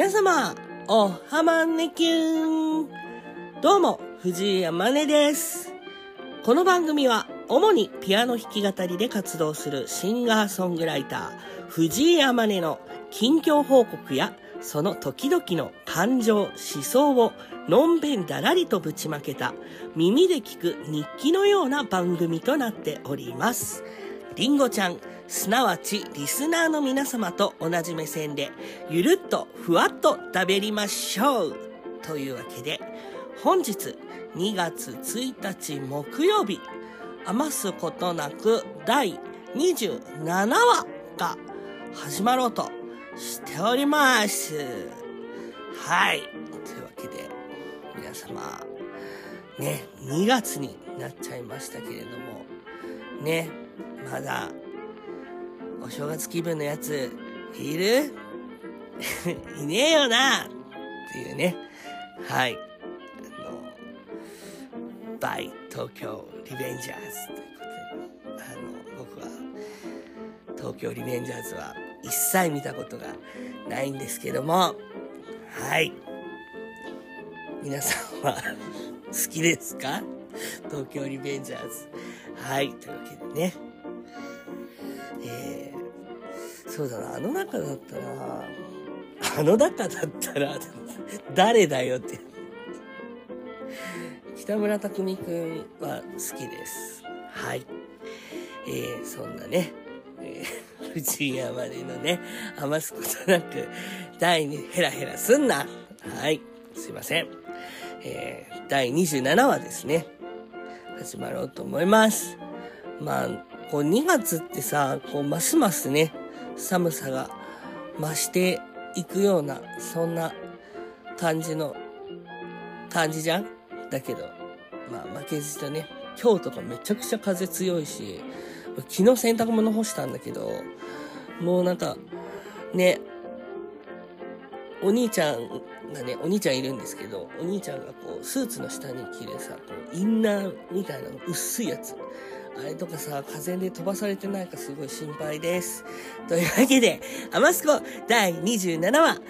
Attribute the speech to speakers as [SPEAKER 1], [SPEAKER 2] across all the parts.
[SPEAKER 1] 皆様、おはまねきゅん。どうも、藤井山根です。この番組は、主にピアノ弾き語りで活動するシンガーソングライター、藤井山根の近況報告や、その時々の感情、思想をのんべんだらりとぶちまけた耳で聞く日記のような番組となっております。りんごちゃん、すなわちリスナーの皆様と同じ目線でゆるっとふわっと食べりましょうというわけで本日2月1日木曜日余すことなく第27話が始まろうとしております。はい。というわけで皆様ね、2月になっちゃいましたけれどもね、まだお正月気分のやついる？いねえよなっていうね。はい。あの、バイ東京リベンジャーズということで、あの、僕は東京リベンジャーズは一切見たことがないんですけども、はい。皆さんは 好きですか？東京リベンジャーズ。はい。というわけでね。そうだな、あの中だったら、あの中だったら、誰だよって。北村匠海くんは好きです。はい。えー、そんなね、えー、藤井山根のね、余すことなく、第2ヘラヘラすんな。はい。すいません。えー、第27話ですね。始まろうと思います。まあ、こう2月ってさ、こうますますね、寒さが増していくような、そんな感じの、感じじゃん？だけど、まあ負けじとね、今日とかめちゃくちゃ風強いし、昨日洗濯物干したんだけど、もうなんか、ね、お兄ちゃんがね、お兄ちゃんいるんですけど、お兄ちゃんがこう、スーツの下に着るさ、こう、インナーみたいな薄いやつ。あれとかさ、風で飛ばされてないかすごい心配です。というわけで、アマスコ第27話、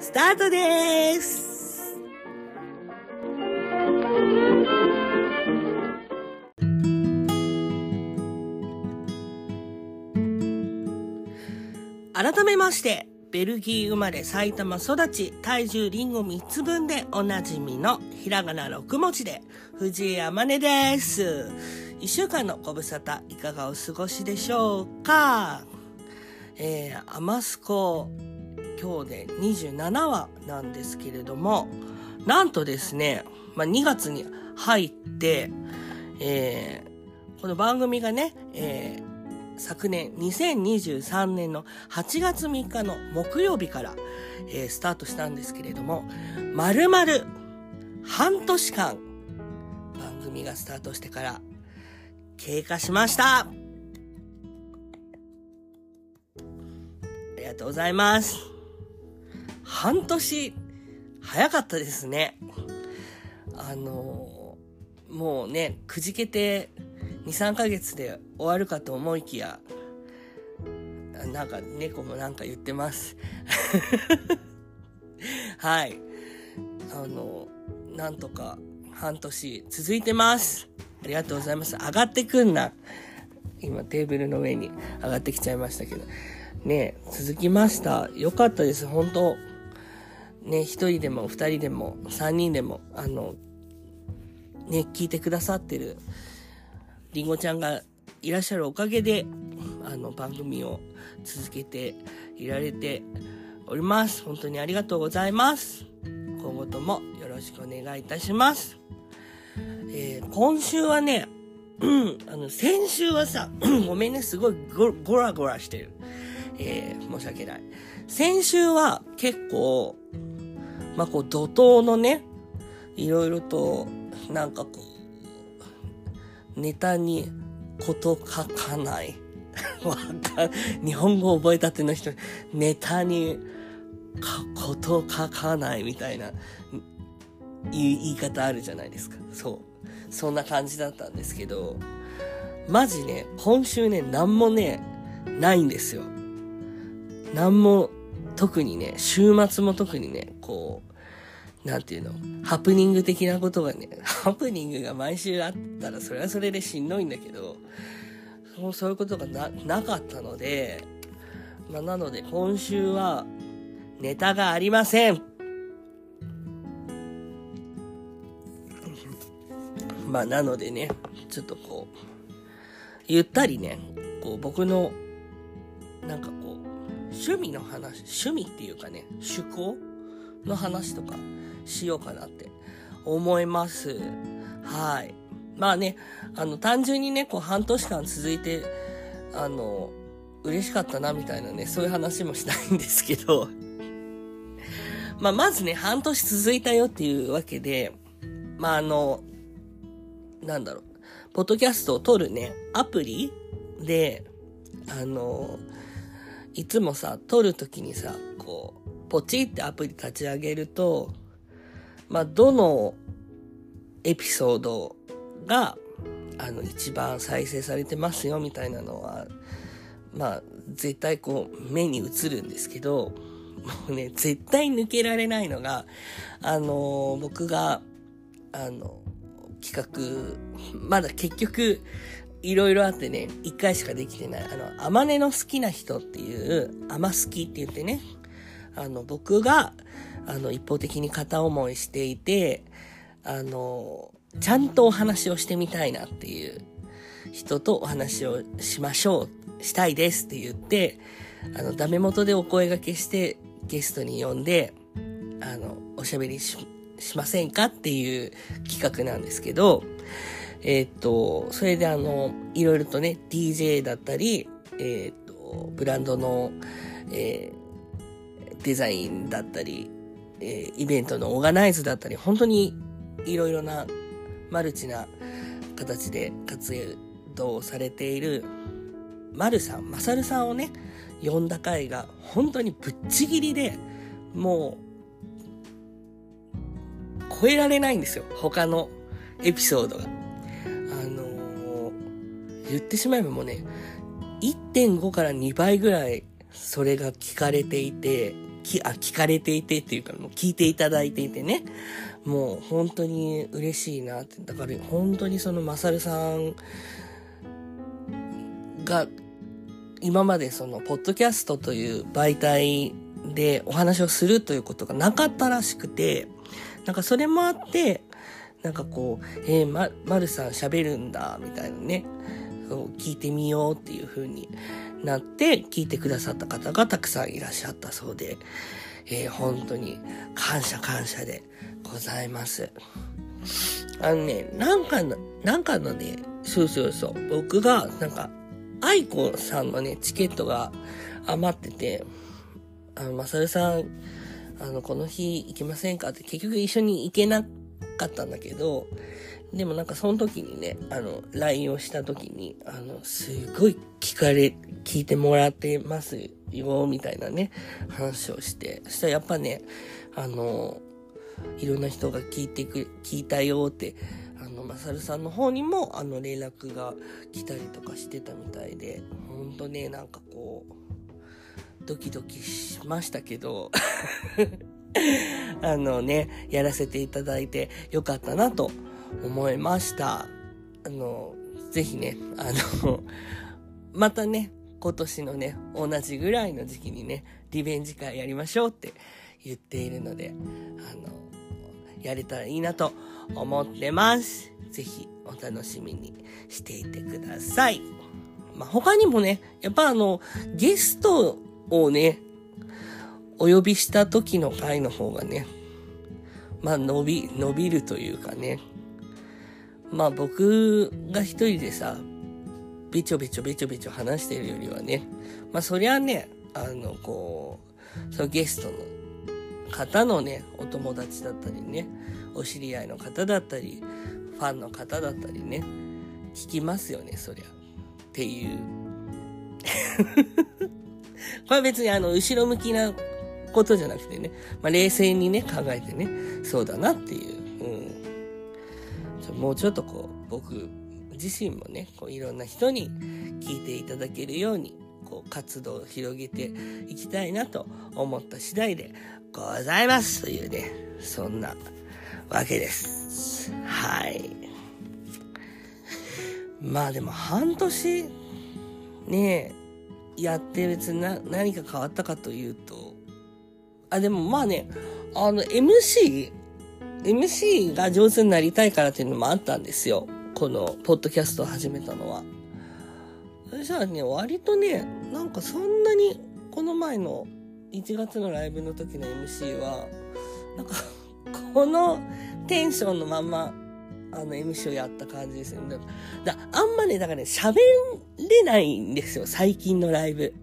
[SPEAKER 1] スタートです改めまして、ベルギー生まれ埼玉育ち体重リンゴ3つ分でおなじみのひらがな6文字で藤井山根です。1週間のご無沙汰いかがお過ごしでしょうか？えー、アマスコ今日で27話なんですけれどもなんとですね、まあ、2月に入って、えー、この番組がね、えー昨年2023年の8月3日の木曜日から、えースタートしたんですけれども、まるまる半年間番組がスタートしてから経過しました。ありがとうございます。半年早かったですね。あのもうね、くじけて2、3ヶ月で終わるかと思いきや、なんか猫もなんか言ってます。はい。あの、なんとか半年続いてます。ありがとうございます。上がってくんな。今テーブルの上に上がってきちゃいましたけど。ね続きました。よかったです。本当ね、一人でも二人でも三人でも、あの、ね、聞いてくださってるりんごちゃんがいらっしゃるおかげで、あの、番組を続けていられております。本当にありがとうございます。今後ともよろしくお願いいたします。えー今週はね、うん、あの、先週はさ、ごめんね、すごいゴラゴラしてる。えー申し訳ない。先週は結構、まあ、こう、怒涛のね、いろいろと、なんかこう、ネタにこと書かない。わかん日本語覚えたての人、ネタにかこと書かないみたいな言い言い方あるじゃないですか。そう。そんな感じだったんですけど、マジね、今週ね、なんもね、ないんですよ。なんも特にね、週末も特にね、こう、なんていうの、ハプニング的なことがね、ハプニングが毎週あったらそれはそれでしんどいんだけど、そうそういうことがな、なかったので、まあ、なので今週はネタがありません。まあ、なのでね、ちょっとこう、ゆったりね、こう僕の、なんかこう、趣味の話、趣味っていうかね、趣向の話とかしようかなって思います。はい。まあね、あの、単純にね、こう半年間続いて、あの、嬉しかったなみたいなね、そういう話もしたいんですけど、まあ、まずね、半年続いたよっていうわけで、まあ、あの、なんだろう、ポッドキャストを撮るね、アプリで、あの、いつもさ、撮るときにさ、こう、ポチってアプリ立ち上げると、まあ、どのエピソードが、あの、一番再生されてますよみたいなのは、まあ、絶対こう、目に映るんですけど、もうね、絶対抜けられないのが、あのー、僕が、あの、企画、まだ結局、いろいろあってね、一回しかできてない。あの、あまねの好きな人っていう、あま好きって言ってね、あの、僕が、あの、一方的に片思いしていて、あの、ちゃんとお話をしてみたいなっていう人とお話をしましょう、したいですって言って、あの、ダメ元でお声掛けして、ゲストに呼んで、あの、おしゃべりししませんかっていう企画なんですけど、え、っと、それであの、いろいろとね、DJ だったり、え、っと、ブランドの、えー、デザインだったり、えイベントのオーガナイズだったり、本当にいろいろなマルチな形で活動されている、マルさん、マサルさんをね、呼んだ回が本当にぶっちぎりで、もう、超えられないんですよ。他のエピソードが。あのー、言ってしまえばもうね、1.5から2倍ぐらいそれが聞かれていて、き、あ、聞かれていてっていうか、もう聞いていただいていてね。もう本当に嬉しいなって。だから本当にそのマサルさんが今までその、ポッドキャストという媒体でお話をするということがなかったらしくて、なんかそれもあって、なんかこう、えー、ま、まるさん喋るんだ、みたいなね、そう聞いてみようっていう風になって、聞いてくださった方がたくさんいらっしゃったそうで、えー、本当に感謝感謝でございます。あのね、なんかの、なんかのね、そうそうそう、僕がなんか愛子さんのね、チケットが余ってて、あの、まさるさん、あの、この日行きませんか？って結局一緒に行けなかったんだけど、でもなんかその時にね、あの、LINE をした時に、あの、すごい聞かれ、聞いてもらってますよ、みたいなね、話をして、そしたらやっぱね、あの、いろんな人が聞いてく、聞いたよって、マサルさんの方にもあの連絡が来たりとかしてたみたいで、ほんとね、なんかこう、ドキドキしましたけど あのね、やらせていただいてよかったなと思いました。あの、ぜひね、あの、またね、今年のね、同じぐらいの時期にね、リベンジ会やりましょうって言っているので、あの、やれたらいいなと思ってます。ぜひお楽しみにしていてください。まあ、他にもね、やっぱあの、ゲストをね、お呼びした時の回の方がね、まあ伸び、伸びるというかね、まあ僕が一人でさ、べちょべちょべちょべちょ話してるよりはね、まあそりゃね、あの、こう、そのゲストの方のね、お友達だったりね、お知り合いの方だったり、ファンの方だったりね、聞きますよね、そりゃ。っていう。これは別にあの、後ろ向きなことじゃなくてね、まあ、冷静にね、考えてね、そうだなっていう。うん。もうちょっとこう、僕自身もね、こういろんな人に聞いていただけるように、こう活動を広げていきたいなと思った次第でございますというね、そんなわけです。はい。まあでも半年ねやって別に何か変わったかというと、あ、でもまあね、あの MC、MC が上手になりたいからっていうのもあったんですよ。このポッドキャストを始めたのは。そしたらね、割とね、なんかそんなに、この前の1月のライブの時の MC は、なんか、このテンションのまま、あの MC をやった感じですよね。だあんまね、だからね、喋れないんですよ、最近のライブ。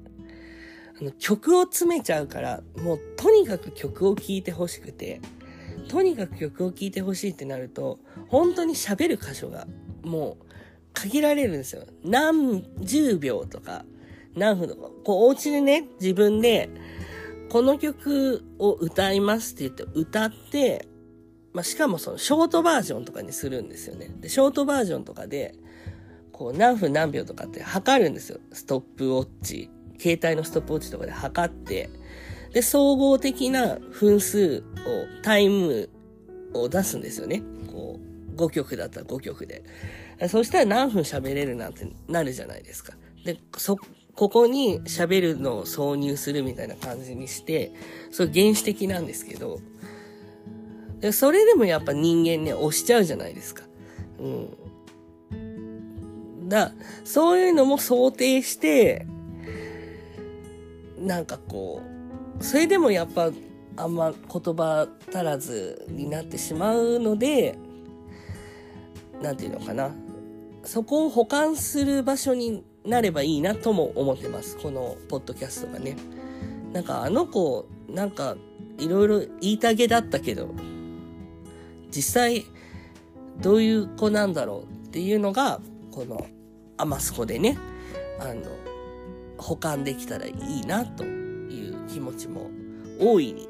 [SPEAKER 1] あの曲を詰めちゃうから、もうとにかく曲を聴いてほしくて、とにかく曲を聴いてほしいってなると、本当に喋る箇所がもう限られるんですよ。何十秒とか、何分とか。こう、お家でね、自分で、この曲を歌いますって言って歌って、まあ、しかもそのショートバージョンとかにするんですよね。で、ショートバージョンとかで、こう何分何秒とかって測るんですよ。ストップウォッチ。携帯のストップウォッチとかで測って、で、総合的な分数を、タイムを出すんですよね。こう、5曲だったら5曲で。そしたら何分喋れるなんてなるじゃないですか。で、そ、ここに喋るのを挿入するみたいな感じにして、それ原始的なんですけど、でそれでもやっぱ人間ね、押しちゃうじゃないですか。うん。だ、そういうのも想定して、なんかこう、それでもやっぱあんま言葉足らずになってしまうので、なんていうのかな。そこを保管する場所になればいいなとも思ってます。このポッドキャストがね。なんかあの子、なんかいろいろ言いたげだったけど、実際どういう子なんだろうっていうのが、このアマスコでね、あの、保管できたらいいなという気持ちも大いに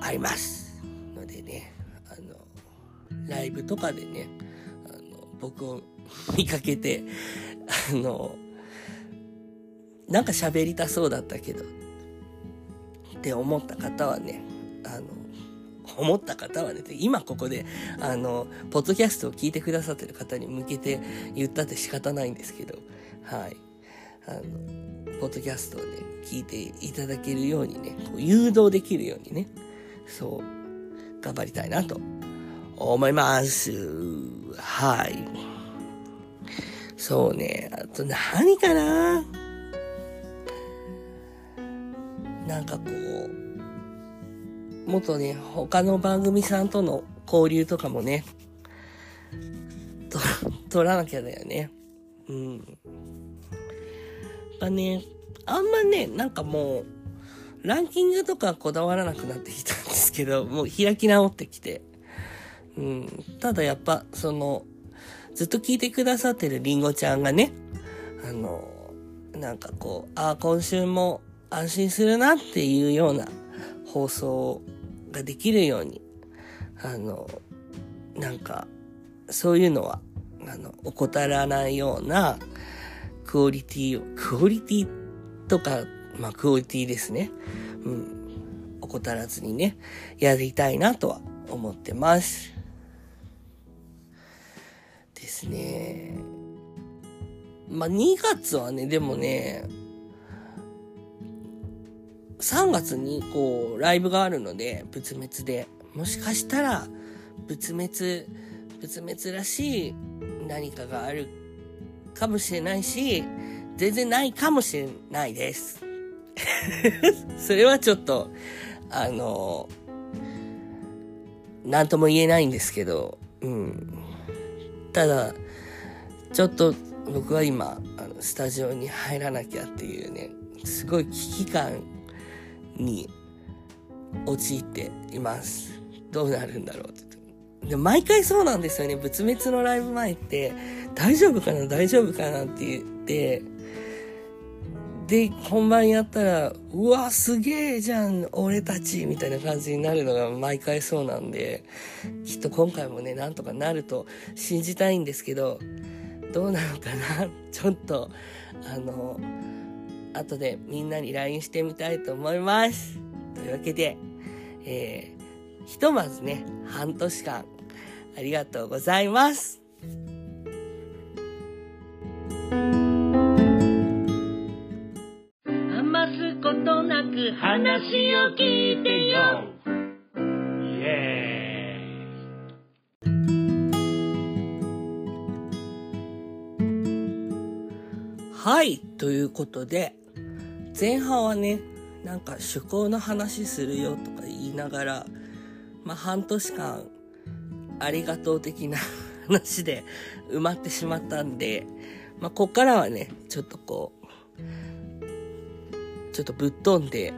[SPEAKER 1] あります。のでね、あの、ライブとかでね、あの、僕を見かけて、あの、なんか喋りたそうだったけど、って思った方はね、あの、思った方はね、今ここで、あの、ポッドキャストを聞いてくださってる方に向けて言ったって仕方ないんですけど、はい。あの、ポッドキャストをね、聞いていただけるようにね、こう誘導できるようにね、そう、頑張りたいなと思います。はい。そうね、あと何かな？なんかこう、もっとね、他の番組さんとの交流とかもね、と、取らなきゃだよね。うん。やっぱね、あんまね、なんかもう、ランキングとかこだわらなくなってきたんですけど、もう開き直ってきて。うん。ただやっぱ、その、ずっと聞いてくださってるりんごちゃんがね、あの、なんかこう、ああ、今週も安心するなっていうような放送をができるように、あの、なんか、そういうのは、あの、怠らないようなクオリティを、クオリティとかまあ、クオリティですね。うん。怠らずにね、やりたいなとは思ってます。ですね。まあ、2月はね、でもね、3月にこう、ライブがあるので、仏滅で。もしかしたら、仏滅、仏滅らしい何かがあるかもしれないし、全然ないかもしれないです。それはちょっと、あの、なんとも言えないんですけど、うん。ただ、ちょっと僕は今、あのスタジオに入らなきゃっていうね、すごい危機感に陥っています。どうなるんだろうって。で、毎回そうなんですよね。仏滅のライブ前って、大丈夫かな大丈夫かなって言って、で、本番やったら、うわ、すげえじゃん、俺たちみたいな感じになるのが毎回そうなんで、きっと今回もね、なんとかなると信じたいんですけど、どうなのかなちょっと、あの、後でみんなに LINE してみたいと思います。というわけで、えー、ひとまずね、半年間、ありがとうございます。余すことなく話を聞いてよ。イエーイ。はい、ということで、前半はね、なんか趣向の話するよとか言いながら、まあ半年間ありがとう的な 話で埋まってしまったんで、まあこっからはね、ちょっとこう、ちょっとぶっ飛んで、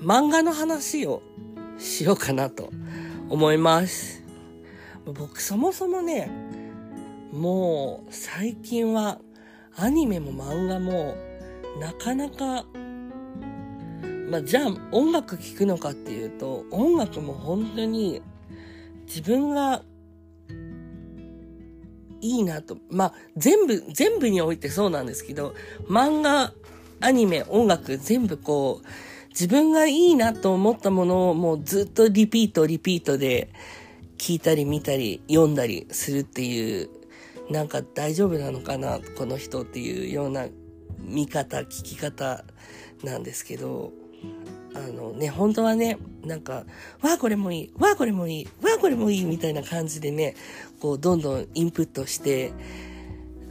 [SPEAKER 1] 漫画の話をしようかなと思います。僕そもそもね、もう最近はアニメも漫画もなかなかまあ、じゃあ音楽聴くのかっていうと、音楽も本当に自分がいいなと。まあ、全部、全部においてそうなんですけど、漫画、アニメ、音楽、全部こう、自分がいいなと思ったものをもうずっとリピート、リピートで聞いたり見たり読んだりするっていう、なんか大丈夫なのかな、この人っていうような見方、聞き方なんですけど、あのね、本当はね、なんか、わあこれもいい、わあこれもいい、わあこれもいいみたいな感じでね、こうどんどんインプットして、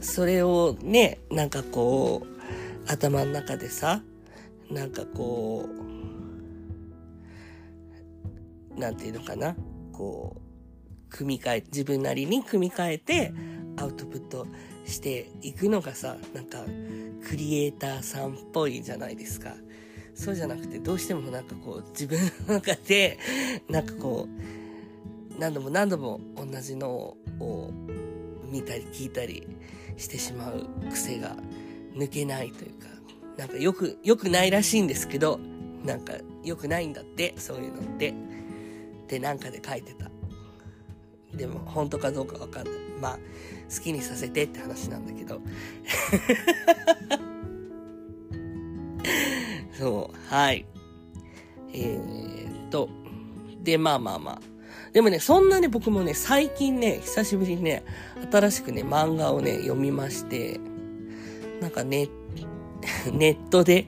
[SPEAKER 1] それをね、なんかこう、頭の中でさ、なんかこう、なんていうのかな、こう、組み替え、自分なりに組み替えてアウトプットしていくのがさ、なんかクリエイターさんっぽいじゃないですか。そうじゃなくてどうしてもなんかこう自分の中でなんかこう何度も何度も同じのを見たり聞いたりしてしまう癖が抜けないというかなんかよく良くないらしいんですけどなんか良くないんだってそういうのって。ってなんかで書いてた。でも本当かどうかわかんない。まあ好きにさせてって話なんだけど そう、はい。えー、っと、で、まあまあまあ。でもね、そんなね、僕もね、最近ね、久しぶりにね、新しくね、漫画をね、読みまして、なんかね、ネットで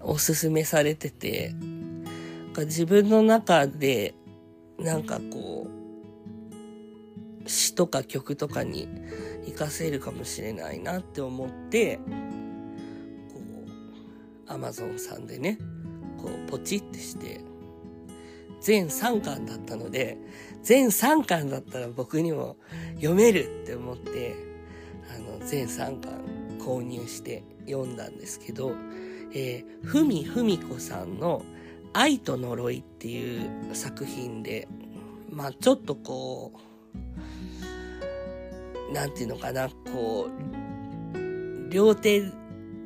[SPEAKER 1] おすすめされてて、なんか自分の中で、なんかこう、とか曲とかに活かせるかもしれないなって思って、こうアマゾンさんでね、こうポチってして、全3巻だったので、全3巻だったら僕にも読めるって思って、あの、全3巻購入して読んだんですけど、えー、ふみふみこさんの愛と呪いっていう作品で、まあちょっとこう、なんていうのかな、こう、両手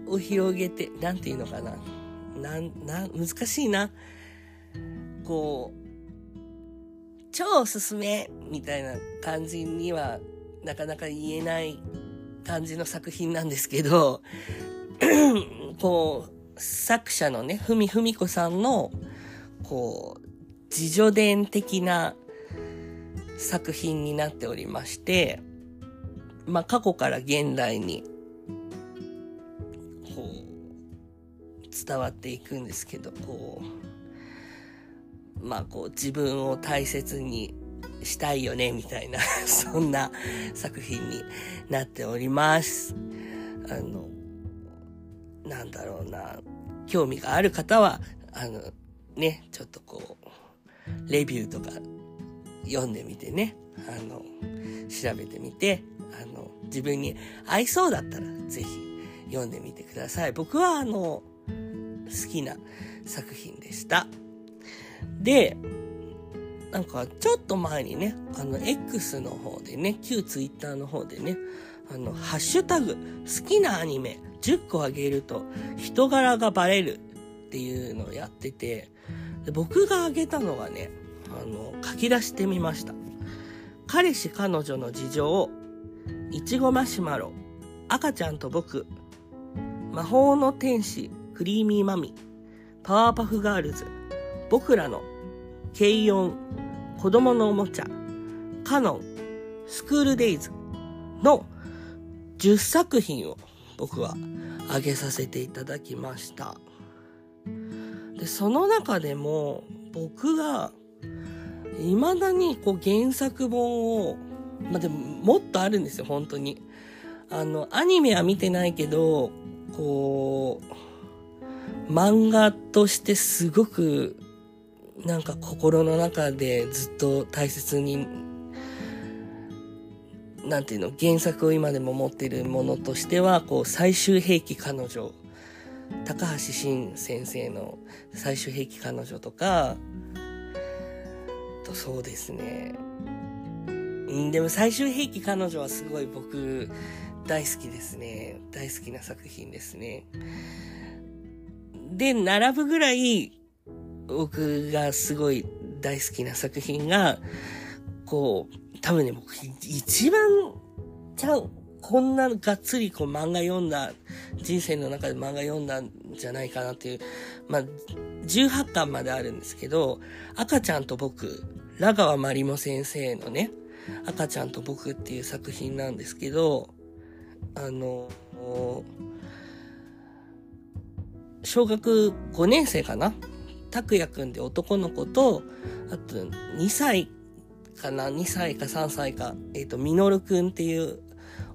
[SPEAKER 1] を広げて、なんていうのかな。なん、な、難しいな。こう、超おすすめみたいな感じにはなかなか言えない感じの作品なんですけど、こう、作者のね、ふみふみこさんの、こう、自助伝的な作品になっておりまして、まあ、過去から現代にこう伝わっていくんですけど、こう、まあこう自分を大切にしたいよね、みたいな そんな作品になっております。あの、なんだろうな、興味がある方は、あの、ね、ちょっとこう、レビューとか読んでみてね、あの、調べてみて、あの、自分に合いそうだったら、ぜひ読んでみてください。僕はあの、好きな作品でした。で、なんかちょっと前にね、あの X の方でね、旧 Twitter の方でね、あの、ハッシュタグ、好きなアニメ10個あげると人柄がバレるっていうのをやってて、で僕があげたのはね、あの、書き出してみました。彼氏彼女の事情、いちごマシュマロ、赤ちゃんと僕、魔法の天使、クリーミーマミ、パワーパフガールズ、僕らの、軽音、子供のおもちゃ、カノン、スクールデイズの10作品を僕は挙げさせていただきました。で、その中でも僕が未だにこう原作本を、まあ、でももっとあるんですよ、本当に。あの、アニメは見てないけど、こう、漫画としてすごく、なんか心の中でずっと大切に、なんていうの、原作を今でも持ってるものとしては、こう、最終兵器彼女、高橋真先生の最終兵器彼女とか、とそうですね。ん、でも最終兵器彼女はすごい僕、大好きですね。大好きな作品ですね。で、並ぶぐらい、僕がすごい大好きな作品が、こう、多分ね、僕、一番、ちゃん、こんながっつりこう漫画読んだ、人生の中で漫画読んだんじゃないかなっていう、まあ、18巻まであるんですけど、赤ちゃんと僕、ラガワマリモ先生のね、赤ちゃんと僕っていう作品なんですけど、あの、小学5年生かな？拓也くんで男の子と、あと2歳かな ?2 歳か3歳か、えっ、ー、と、みのるくんっていう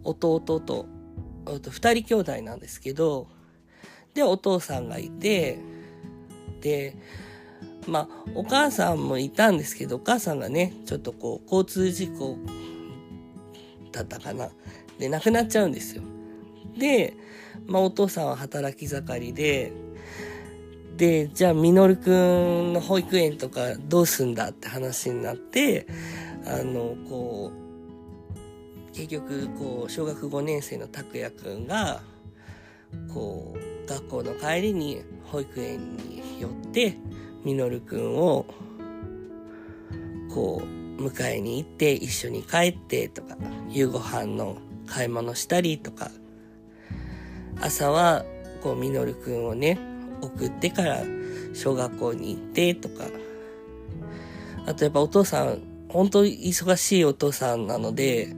[SPEAKER 1] 弟と、二人兄弟なんですけど、で、お父さんがいて、で、まあ、お母さんもいたんですけど、お母さんがね、ちょっとこう、交通事故だったかな。で、亡くなっちゃうんですよ。で、まあ、お父さんは働き盛りで、で、じゃあ、みのるくんの保育園とかどうすんだって話になって、あの、こう、結局、こう、小学5年生の拓也くんが、こう、学校の帰りに保育園に寄って、みのるくんを、こう、迎えに行って一緒に帰ってとか、夕ご飯の買い物したりとか、朝は、こう、みのるくんをね、送ってから小学校に行ってとか、あとやっぱお父さん、本当忙しいお父さんなので、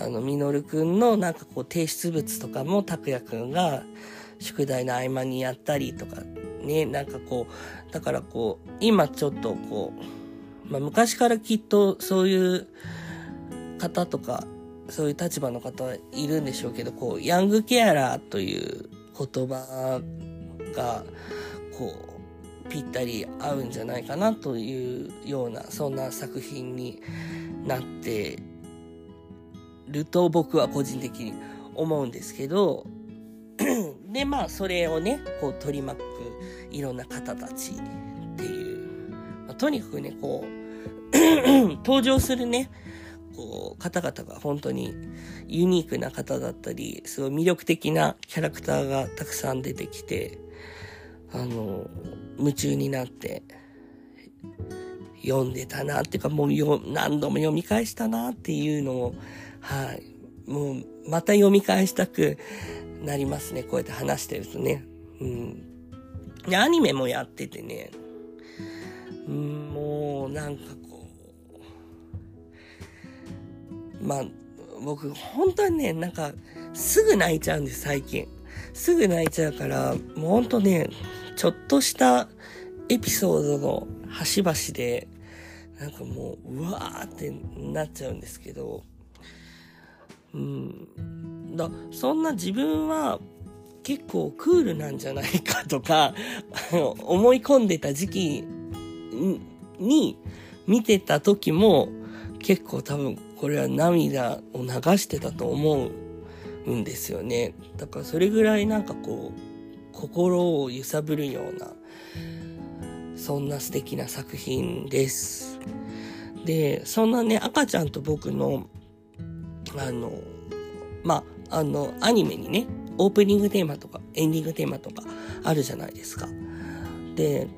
[SPEAKER 1] あの、みのるくんのなんかこう提出物とかも拓也くんが宿題の合間にやったりとか、ね、なんかこう、だからこう、今ちょっとこう、まあ昔からきっとそういう方とか、そういう立場の方はいるんでしょうけど、こう、ヤングケアラーという言葉が、こう、ぴったり合うんじゃないかなというような、そんな作品になってると僕は個人的に思うんですけど、で、まあ、それをね、こう取り巻くいろんな方たちっていう、まあ、とにかくね、こう、登場するね、こう、方々が本当にユニークな方だったり、すごい魅力的なキャラクターがたくさん出てきて、あの、夢中になって読んでたなっていうか、もう何度も読み返したなっていうのを、はい。もう、また読み返したくなりますね。こうやって話してるとね。うん。で、アニメもやっててね。うん、もう、なんかこう。まあ、僕、本当にね、なんか、すぐ泣いちゃうんです、最近。すぐ泣いちゃうから、もうほんとね、ちょっとしたエピソードの端々で、なんかもう、うわーってなっちゃうんですけど、うん。だ、そんな自分は結構クールなんじゃないかとか、思い込んでた時期に見てた時も結構多分これは涙を流してたと思うんですよね。だからそれぐらいなんかこう、心を揺さぶるような、そんな素敵な作品です。で、そんなね、赤ちゃんと僕のあの、まあ、あの、アニメにね、オープニングテーマとか、エンディングテーマとかあるじゃないですか。で、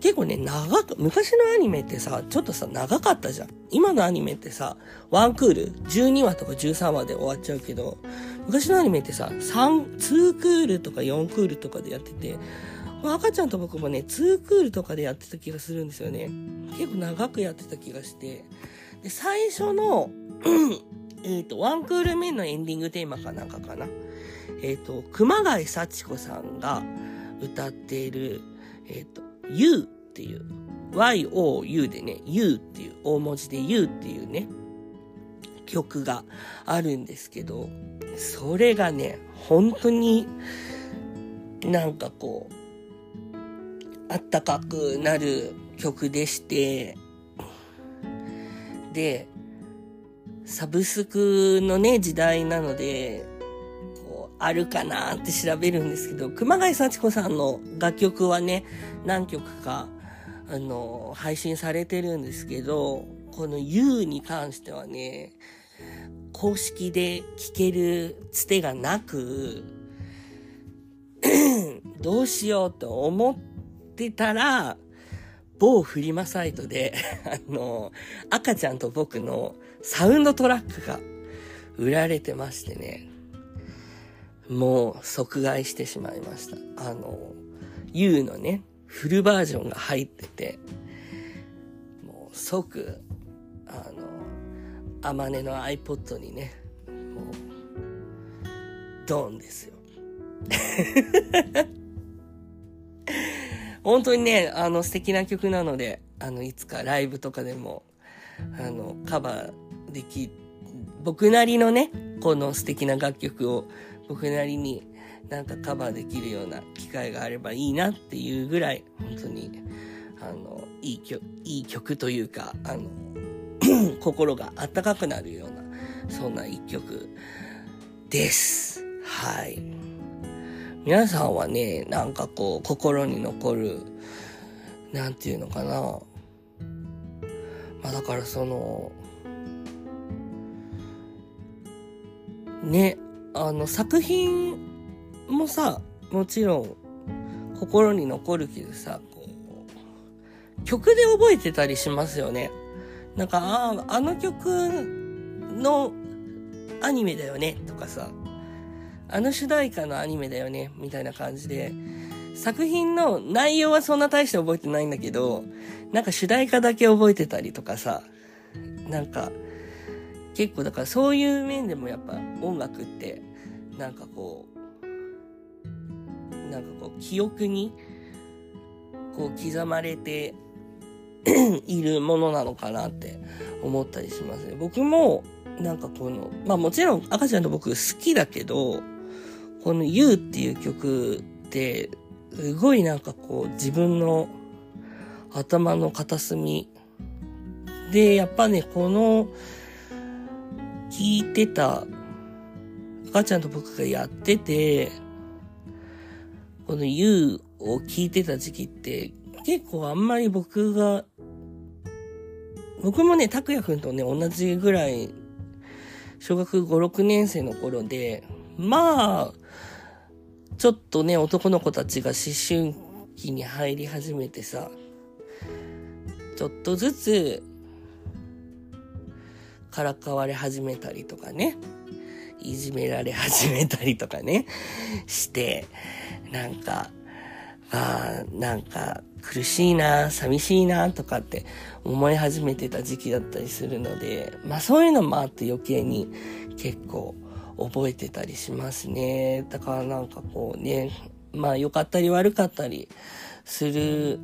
[SPEAKER 1] 結構ね、長く、昔のアニメってさ、ちょっとさ、長かったじゃん。今のアニメってさ、ワンクール、12話とか13話で終わっちゃうけど、昔のアニメってさ、3、2クールとか4クールとかでやってて、赤ちゃんと僕もね、2クールとかでやってた気がするんですよね。結構長くやってた気がして。で、最初の、えっと、ワンクール目のエンディングテーマかなんかかな？えっ、ー、と、熊谷幸子さんが歌っている、えっ、ー、と、You っていう、YOU でね、You っていう、大文字で You っていうね、曲があるんですけど、それがね、本当になんかこう、あったかくなる曲でして、で、サブスクのね、時代なので、こう、あるかなって調べるんですけど、熊谷幸子さんの楽曲はね、何曲か、あの、配信されてるんですけど、この You に関してはね、公式で聴けるつてがなく、どうしようと思ってたら、某フリマサイトで あの、赤ちゃんと僕のサウンドトラックが売られてましてね、もう即買いしてしまいました。あの、U のね、フルバージョンが入ってて、もう即、あの、あまねの iPod にね、もう、ドンですよ。本当にね、あの素敵な曲なので、あの、いつかライブとかでも、あの、カバーでき、僕なりのね、この素敵な楽曲を僕なりになんかカバーできるような機会があればいいなっていうぐらい、本当に、あの、いい曲、いい曲というか、あの、心があったかくなるような、そんな一曲です。はい。皆さんはね、なんかこう、心に残る、なんていうのかな。まあだからその、ね、あの作品もさ、もちろん心に残るけどさ、こう、曲で覚えてたりしますよね。なんか、ああ、あの曲のアニメだよね、とかさ、あの主題歌のアニメだよね、みたいな感じで、作品の内容はそんな大して覚えてないんだけど、なんか主題歌だけ覚えてたりとかさ、なんか、結構だからそういう面でもやっぱ音楽って、なんかこう、なんかこう記憶に、こう刻まれて いるものなのかなって思ったりしますね。僕も、なんかこの、まあもちろん赤ちゃんと僕好きだけど、この You っていう曲って、すごいなんかこう自分の頭の片隅で、やっぱね、この聞いてた赤ちゃんと僕がやってて、この You を聞いてた時期って結構あんまり僕が、僕もね、拓也くんとね、同じぐらい、小学5、6年生の頃で、まあ、ちょっとね、男の子たちが思春期に入り始めてさ、ちょっとずつ、からかわれ始めたりとかね、いじめられ始めたりとかね、して、なんか、ああ、なんか苦しいな、寂しいな、とかって思い始めてた時期だったりするので、まあそういうのもあって余計に結構覚えてたりしますね。だからなんかこうね、まあ良かったり悪かったりする、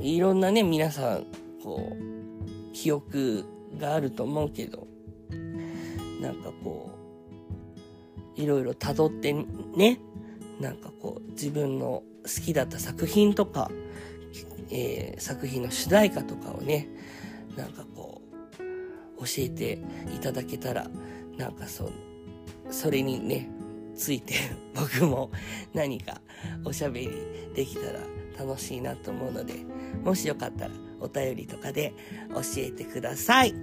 [SPEAKER 1] いろんなね、皆さん、こう、記憶があると思うけど、なんかこう、いろいろ辿ってね、なんかこう、自分の好きだった作品とか、えー、作品の主題歌とかをね、なんかこう、教えていただけたら、なんかそう、それにね、ついて 僕も何かおしゃべりできたら楽しいなと思うので、もしよかったらお便りとかで教えてください。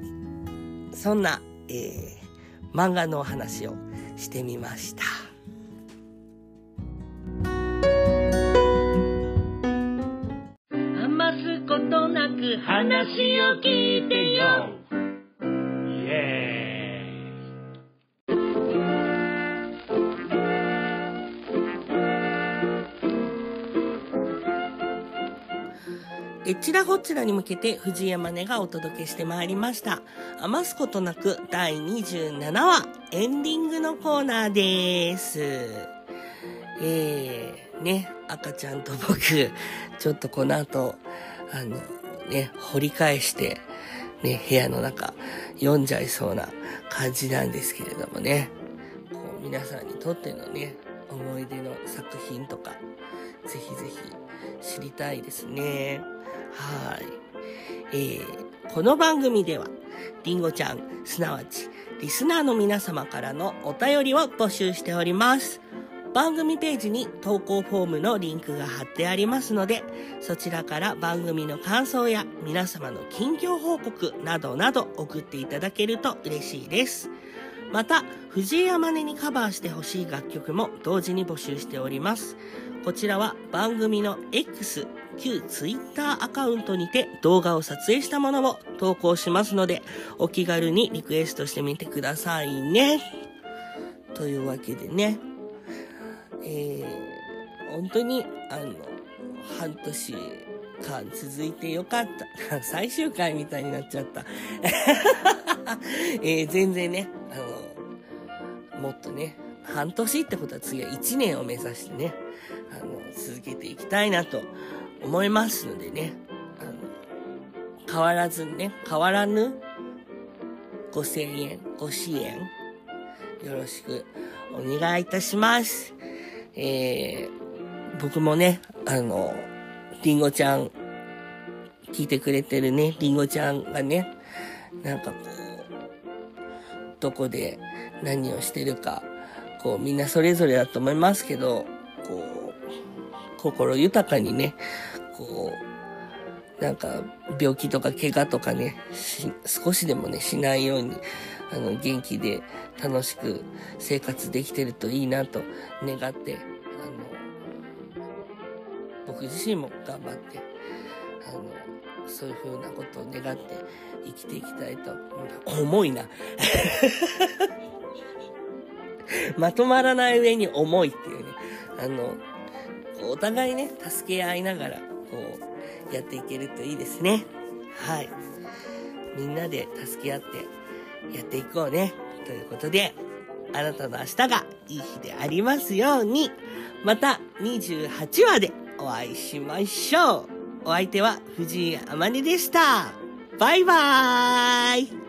[SPEAKER 1] そんな、えー、漫画のお話をしてみました。余すことなく話を聞いてよ。えちらほちらに向けて藤山根がお届けしてまいりました。余すことなく第27話エンディングのコーナーです。えー、ね、赤ちゃんと僕、ちょっとこの後、あの、ね、掘り返して、ね、部屋の中読んじゃいそうな感じなんですけれどもね、こう皆さんにとってのね、思い出の作品とか、ぜひぜひ知りたいですね。はい。えー、この番組では、りんごちゃん、すなわち、リスナーの皆様からのお便りを募集しております。番組ページに投稿フォームのリンクが貼ってありますので、そちらから番組の感想や皆様の近況報告などなど送っていただけると嬉しいです。また、藤井山根にカバーしてほしい楽曲も同時に募集しております。こちらは番組の X、旧 Twitter アカウントにて動画を撮影したものを投稿しますので、お気軽にリクエストしてみてくださいね。というわけでね、えー、本当に、あの、半年間続いてよかった。最終回みたいになっちゃった。えー、全然ね、あの、もっとね、半年ってことは次は1年を目指してね、あの、続けていきたいなと思いますのでね、あの、変わらずね、変わらぬ5000円、ご支援、よろしくお願いいたします。えー、僕もね、あの、りんごちゃん、聞いてくれてるね、りんごちゃんがね、なんかこう、どこで何をしてるか、こう、みんなそれぞれだと思いますけど、こう、心豊かにね、こう、なんか、病気とか怪我とかね、少しでもね、しないように、あの、元気で楽しく生活できてるといいなと願って、あの、僕自身も頑張って、あの、そういう風なことを願って生きていきたいと。重いな。まとまらない上に重いっていうね。あの、お互いね、助け合いながら、こう、やっていけるといいですね。はい。みんなで助け合ってやっていこうね。ということで、あなたの明日がいい日でありますように、また28話でお会いしましょう。お相手は藤井あまねでした。バイバーイ